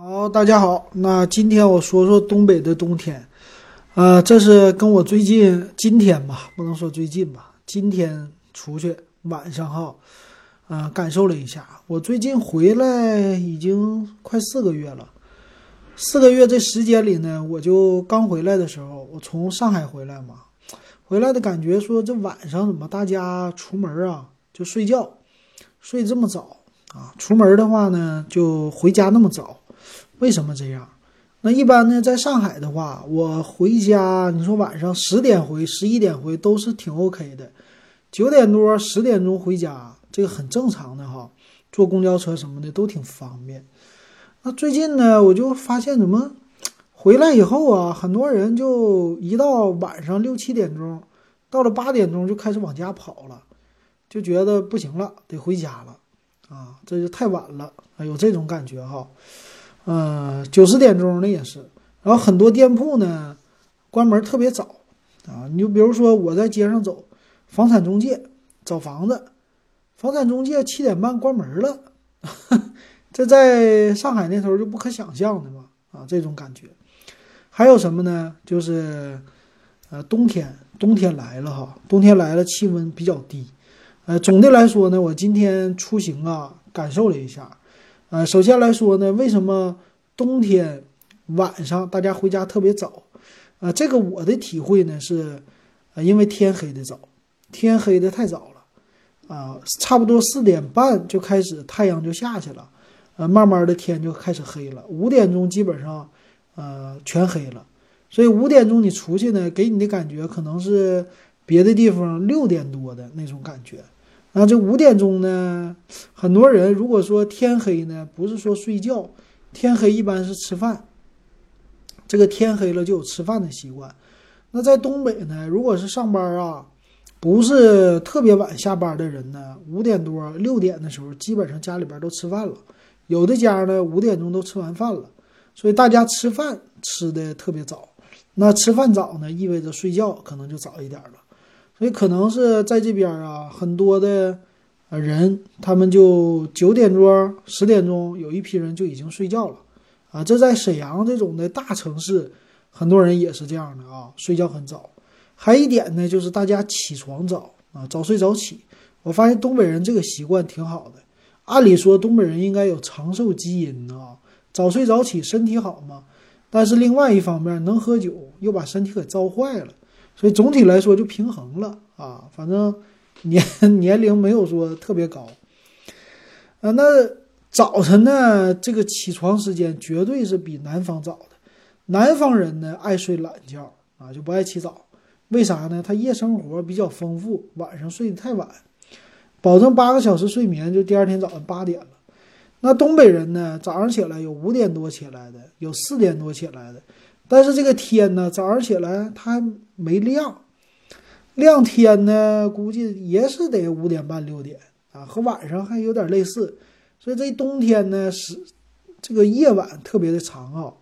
好，大家好，那今天我说说东北的冬天，呃，这是跟我最近今天吧，不能说最近吧，今天出去晚上哈，呃，感受了一下。我最近回来已经快四个月了，四个月这时间里呢，我就刚回来的时候，我从上海回来嘛，回来的感觉说这晚上怎么大家出门啊就睡觉，睡这么早啊，出门的话呢就回家那么早。为什么这样？那一般呢，在上海的话，我回家，你说晚上十点回、十一点回都是挺 OK 的。九点多、十点钟回家，这个很正常的哈。坐公交车什么的都挺方便。那最近呢，我就发现怎么回来以后啊，很多人就一到晚上六七点钟，到了八点钟就开始往家跑了，就觉得不行了，得回家了啊，这就太晚了，有这种感觉哈。嗯，九十点钟的也是，然后很多店铺呢，关门特别早啊。你就比如说我在街上走，房产中介找房子，房产中介七点半关门了，这在上海那头就不可想象的嘛啊，这种感觉。还有什么呢？就是呃，冬天，冬天来了哈，冬天来了，气温比较低。呃，总的来说呢，我今天出行啊，感受了一下。呃，首先来说呢，为什么冬天晚上大家回家特别早？呃，这个我的体会呢是，呃，因为天黑的早，天黑的太早了，啊，差不多四点半就开始太阳就下去了，呃，慢慢的天就开始黑了，五点钟基本上，呃，全黑了，所以五点钟你出去呢，给你的感觉可能是别的地方六点多的那种感觉。那这五点钟呢？很多人如果说天黑呢，不是说睡觉，天黑一般是吃饭。这个天黑了就有吃饭的习惯。那在东北呢，如果是上班啊，不是特别晚下班的人呢，五点多六点的时候，基本上家里边都吃饭了。有的家呢，五点钟都吃完饭了，所以大家吃饭吃的特别早。那吃饭早呢，意味着睡觉可能就早一点了。所以可能是在这边啊，很多的呃人，他们就九点钟、十点钟，有一批人就已经睡觉了，啊，这在沈阳这种的大城市，很多人也是这样的啊，睡觉很早。还一点呢，就是大家起床早啊，早睡早起。我发现东北人这个习惯挺好的，按理说东北人应该有长寿基因啊，早睡早起身体好嘛。但是另外一方面，能喝酒又把身体给糟坏了。所以总体来说就平衡了啊，反正年 年龄没有说特别高，啊，那早晨呢，这个起床时间绝对是比南方早的。南方人呢爱睡懒觉啊，就不爱起早，为啥呢？他夜生活比较丰富，晚上睡得太晚，保证八个小时睡眠，就第二天早上八点了。那东北人呢，早上起来有五点多起来的，有四点多起来的。但是这个天呢，早上起来它还没亮，亮天呢，估计也是得五点半六点啊，和晚上还有点类似。所以这冬天呢是这个夜晚特别的长啊。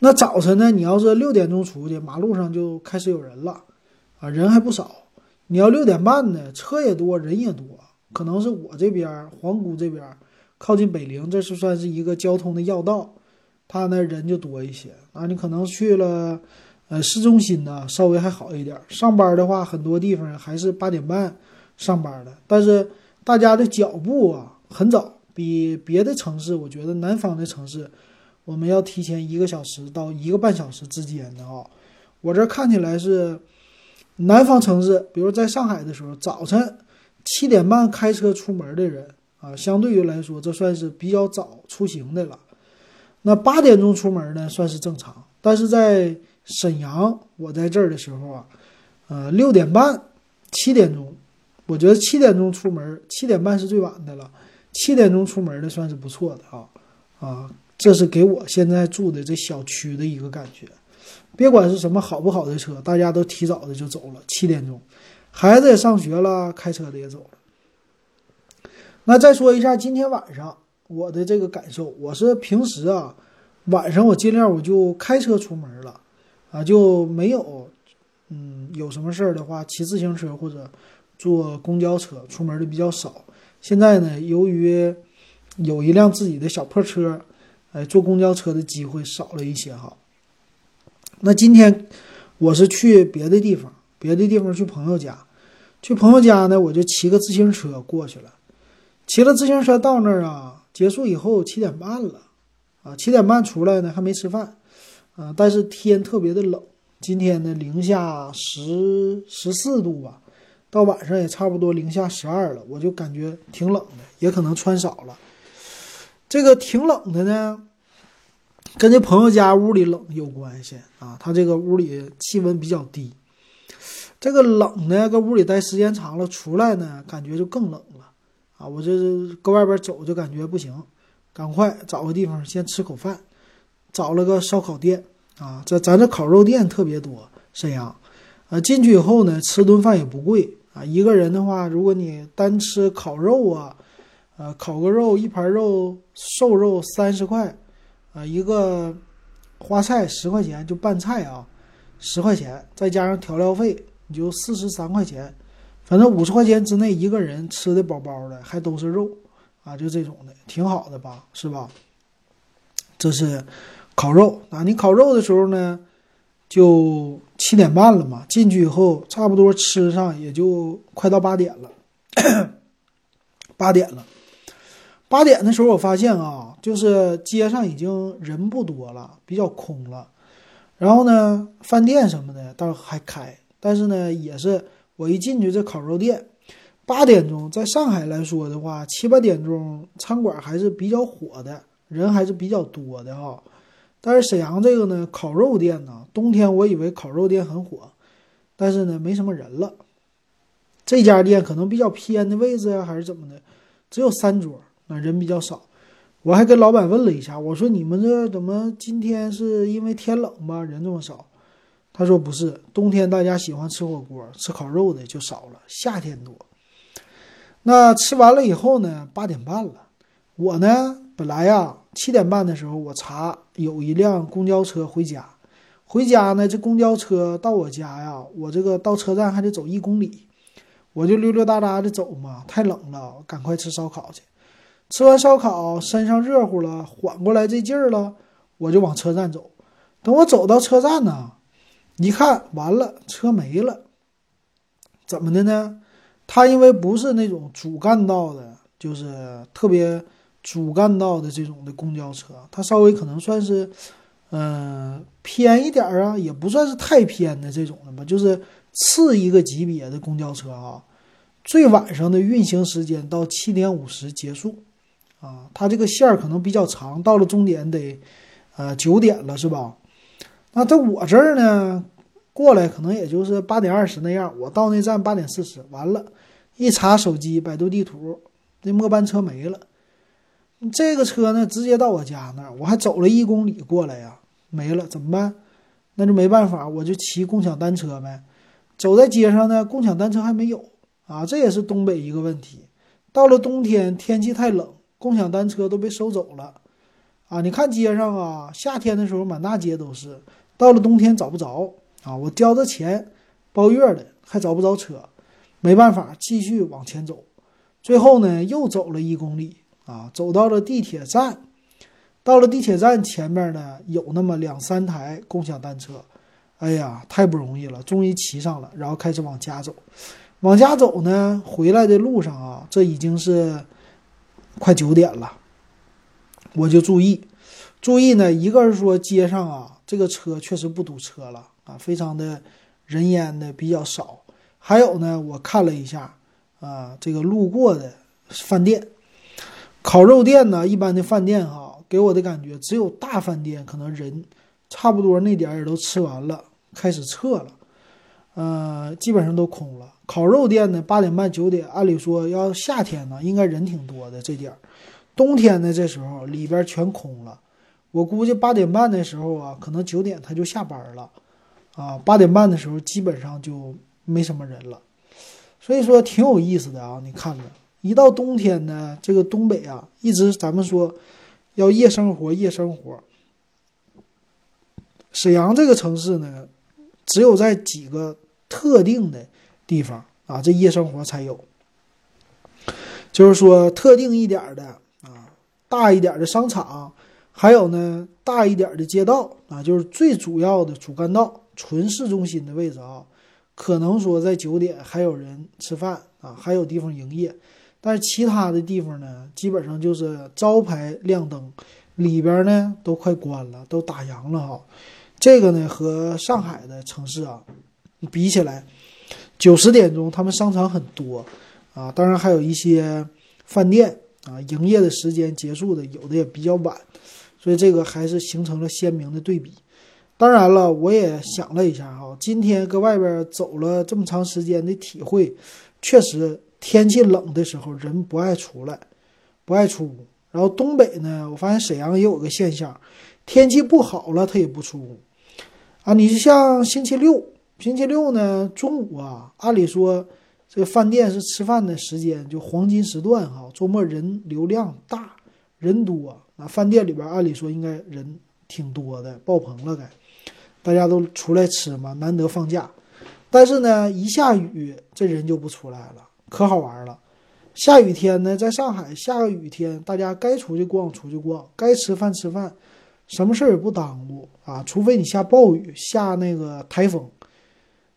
那早晨呢，你要是六点钟出去，马路上就开始有人了啊，人还不少。你要六点半呢，车也多，人也多，可能是我这边皇姑这边靠近北陵，这是算是一个交通的要道。他那人就多一些啊，你可能去了，呃，市中心呢稍微还好一点。上班的话，很多地方还是八点半上班的，但是大家的脚步啊很早，比别的城市，我觉得南方的城市，我们要提前一个小时到一个半小时之间的啊。我这看起来是南方城市，比如在上海的时候，早晨七点半开车出门的人啊，相对于来说，这算是比较早出行的了。那八点钟出门呢，算是正常。但是在沈阳，我在这儿的时候啊，呃，六点半、七点钟，我觉得七点钟出门，七点半是最晚的了。七点钟出门的算是不错的啊啊，这是给我现在住的这小区的一个感觉。别管是什么好不好的车，大家都提早的就走了。七点钟，孩子也上学了，开车的也走了。那再说一下今天晚上。我的这个感受，我是平时啊，晚上我尽量我就开车出门了，啊，就没有，嗯，有什么事儿的话，骑自行车或者坐公交车出门的比较少。现在呢，由于有一辆自己的小破车，哎，坐公交车的机会少了一些哈。那今天我是去别的地方，别的地方去朋友家，去朋友家呢，我就骑个自行车过去了。骑了自行车到那儿啊，结束以后七点半了，啊，七点半出来呢还没吃饭，啊，但是天特别的冷，今天呢零下十十四度吧，到晚上也差不多零下十二了，我就感觉挺冷的，也可能穿少了。这个挺冷的呢，跟这朋友家屋里冷有关系啊，他这个屋里气温比较低，这个冷呢，搁屋里待时间长了，出来呢感觉就更冷了。啊，我这搁外边走就感觉不行，赶快找个地方先吃口饭，找了个烧烤店啊，这咱这烤肉店特别多，沈阳，啊进去以后呢，吃顿饭也不贵啊，一个人的话，如果你单吃烤肉啊，呃烤个肉一盘肉瘦肉三十块，啊一个花菜十块钱就拌菜啊，十块钱再加上调料费，你就四十三块钱。反正五十块钱之内一个人吃的饱饱的，还都是肉，啊，就这种的，挺好的吧，是吧？这是烤肉啊，你烤肉的时候呢，就七点半了嘛，进去以后差不多吃上也就快到八点了，八点了，八点的时候我发现啊，就是街上已经人不多了，比较空了，然后呢，饭店什么的倒还开，但是呢，也是。我一进去这烤肉店，八点钟，在上海来说的话，七八点钟餐馆还是比较火的，人还是比较多的哈。但是沈阳这个呢，烤肉店呢，冬天我以为烤肉店很火，但是呢，没什么人了。这家店可能比较偏的位置呀，还是怎么的，只有三桌，那人比较少。我还跟老板问了一下，我说你们这怎么今天是因为天冷吗？人这么少？他说不是，冬天大家喜欢吃火锅、吃烤肉的就少了，夏天多。那吃完了以后呢，八点半了。我呢，本来呀，七点半的时候我查有一辆公交车回家。回家呢，这公交车到我家呀，我这个到车站还得走一公里，我就溜溜达达的走嘛，太冷了，赶快吃烧烤去。吃完烧烤，身上热乎了，缓过来这劲儿了，我就往车站走。等我走到车站呢。一看完了，车没了，怎么的呢？它因为不是那种主干道的，就是特别主干道的这种的公交车，它稍微可能算是，嗯，偏一点儿啊，也不算是太偏的这种的吧，就是次一个级别的公交车啊。最晚上的运行时间到七点五十结束，啊，它这个线儿可能比较长，到了终点得，呃，九点了，是吧？那在我这儿呢，过来可能也就是八点二十那样。我到那站八点四十，完了，一查手机，百度地图，那末班车没了。这个车呢，直接到我家那儿，我还走了一公里过来呀，没了，怎么办？那就没办法，我就骑共享单车呗。走在街上呢，共享单车还没有啊，这也是东北一个问题。到了冬天，天气太冷，共享单车都被收走了啊！你看街上啊，夏天的时候满大街都是。到了冬天找不着啊！我交着钱包月的，还找不着车，没办法，继续往前走。最后呢，又走了一公里啊，走到了地铁站。到了地铁站前面呢，有那么两三台共享单车。哎呀，太不容易了，终于骑上了，然后开始往家走。往家走呢，回来的路上啊，这已经是快九点了。我就注意，注意呢，一个是说街上啊。这个车确实不堵车了啊，非常的人烟的比较少。还有呢，我看了一下啊，这个路过的饭店、烤肉店呢，一般的饭店哈，给我的感觉只有大饭店可能人差不多那点儿也都吃完了，开始撤了，呃，基本上都空了。烤肉店呢，八点半九点，按理说要夏天呢，应该人挺多的这点儿，冬天呢这时候里边全空了。我估计八点半的时候啊，可能九点他就下班了，啊，八点半的时候基本上就没什么人了，所以说挺有意思的啊。你看着，一到冬天呢，这个东北啊，一直咱们说要夜生活，夜生活。沈阳这个城市呢，只有在几个特定的地方啊，这夜生活才有，就是说特定一点的啊，大一点的商场。还有呢，大一点的街道啊，就是最主要的主干道、纯市中心的位置啊，可能说在九点还有人吃饭啊，还有地方营业。但是其他的地方呢，基本上就是招牌亮灯，里边呢都快关了，都打烊了哈。这个呢和上海的城市啊比起来，九十点钟他们商场很多啊，当然还有一些饭店啊，营业的时间结束的有的也比较晚，所以这个还是形成了鲜明的对比。当然了，我也想了一下哈，今天搁外边走了这么长时间的体会，确实。天气冷的时候，人不爱出来，不爱出屋。然后东北呢，我发现沈阳也有个现象，天气不好了，他也不出屋。啊，你就像星期六，星期六呢中午啊，按理说这个饭店是吃饭的时间，就黄金时段哈，周末人流量大，人多，那饭店里边按理说应该人挺多的，爆棚了该，大家都出来吃嘛，难得放假。但是呢，一下雨，这人就不出来了。可好玩了，下雨天呢，在上海下个雨天，大家该出去逛出去逛，该吃饭吃饭，什么事儿也不耽误啊。除非你下暴雨、下那个台风，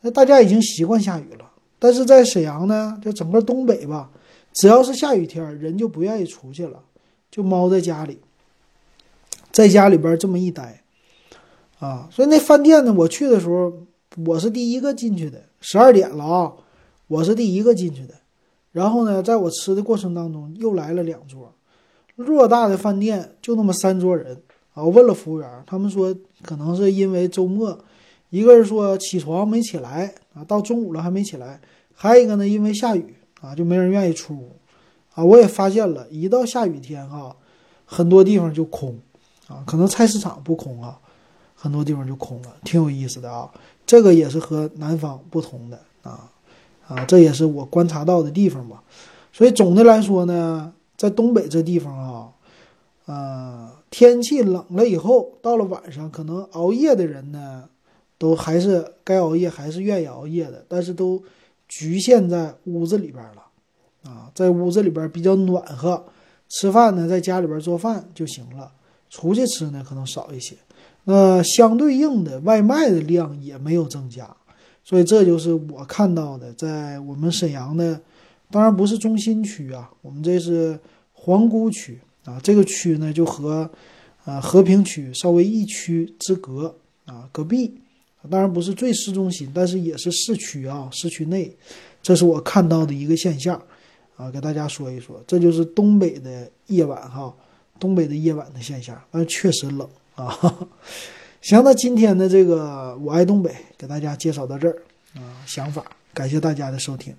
那大家已经习惯下雨了。但是在沈阳呢，就整个东北吧，只要是下雨天，人就不愿意出去了，就猫在家里，在家里边这么一待，啊，所以那饭店呢，我去的时候，我是第一个进去的，十二点了啊。我是第一个进去的，然后呢，在我吃的过程当中又来了两桌，偌大的饭店就那么三桌人啊！我问了服务员，他们说可能是因为周末，一个是说起床没起来啊，到中午了还没起来，还有一个呢，因为下雨啊，就没人愿意出屋啊。我也发现了一到下雨天哈，很多地方就空啊，可能菜市场不空啊，很多地方就空了，挺有意思的啊。这个也是和南方不同的啊。啊，这也是我观察到的地方吧。所以总的来说呢，在东北这地方啊，呃，天气冷了以后，到了晚上，可能熬夜的人呢，都还是该熬夜，还是愿意熬夜的，但是都局限在屋子里边了。啊，在屋子里边比较暖和，吃饭呢，在家里边做饭就行了。出去吃呢，可能少一些。那相对应的，外卖的量也没有增加。所以这就是我看到的，在我们沈阳的，当然不是中心区啊，我们这是皇姑区啊。这个区呢，就和呃和平区稍微一区之隔啊，隔壁。当然不是最市中心，但是也是市区啊，市区内。这是我看到的一个现象啊，给大家说一说，这就是东北的夜晚哈，东北的夜晚的现象，但确实冷啊。行，那今天的这个我爱东北，给大家介绍到这儿啊，想法，感谢大家的收听。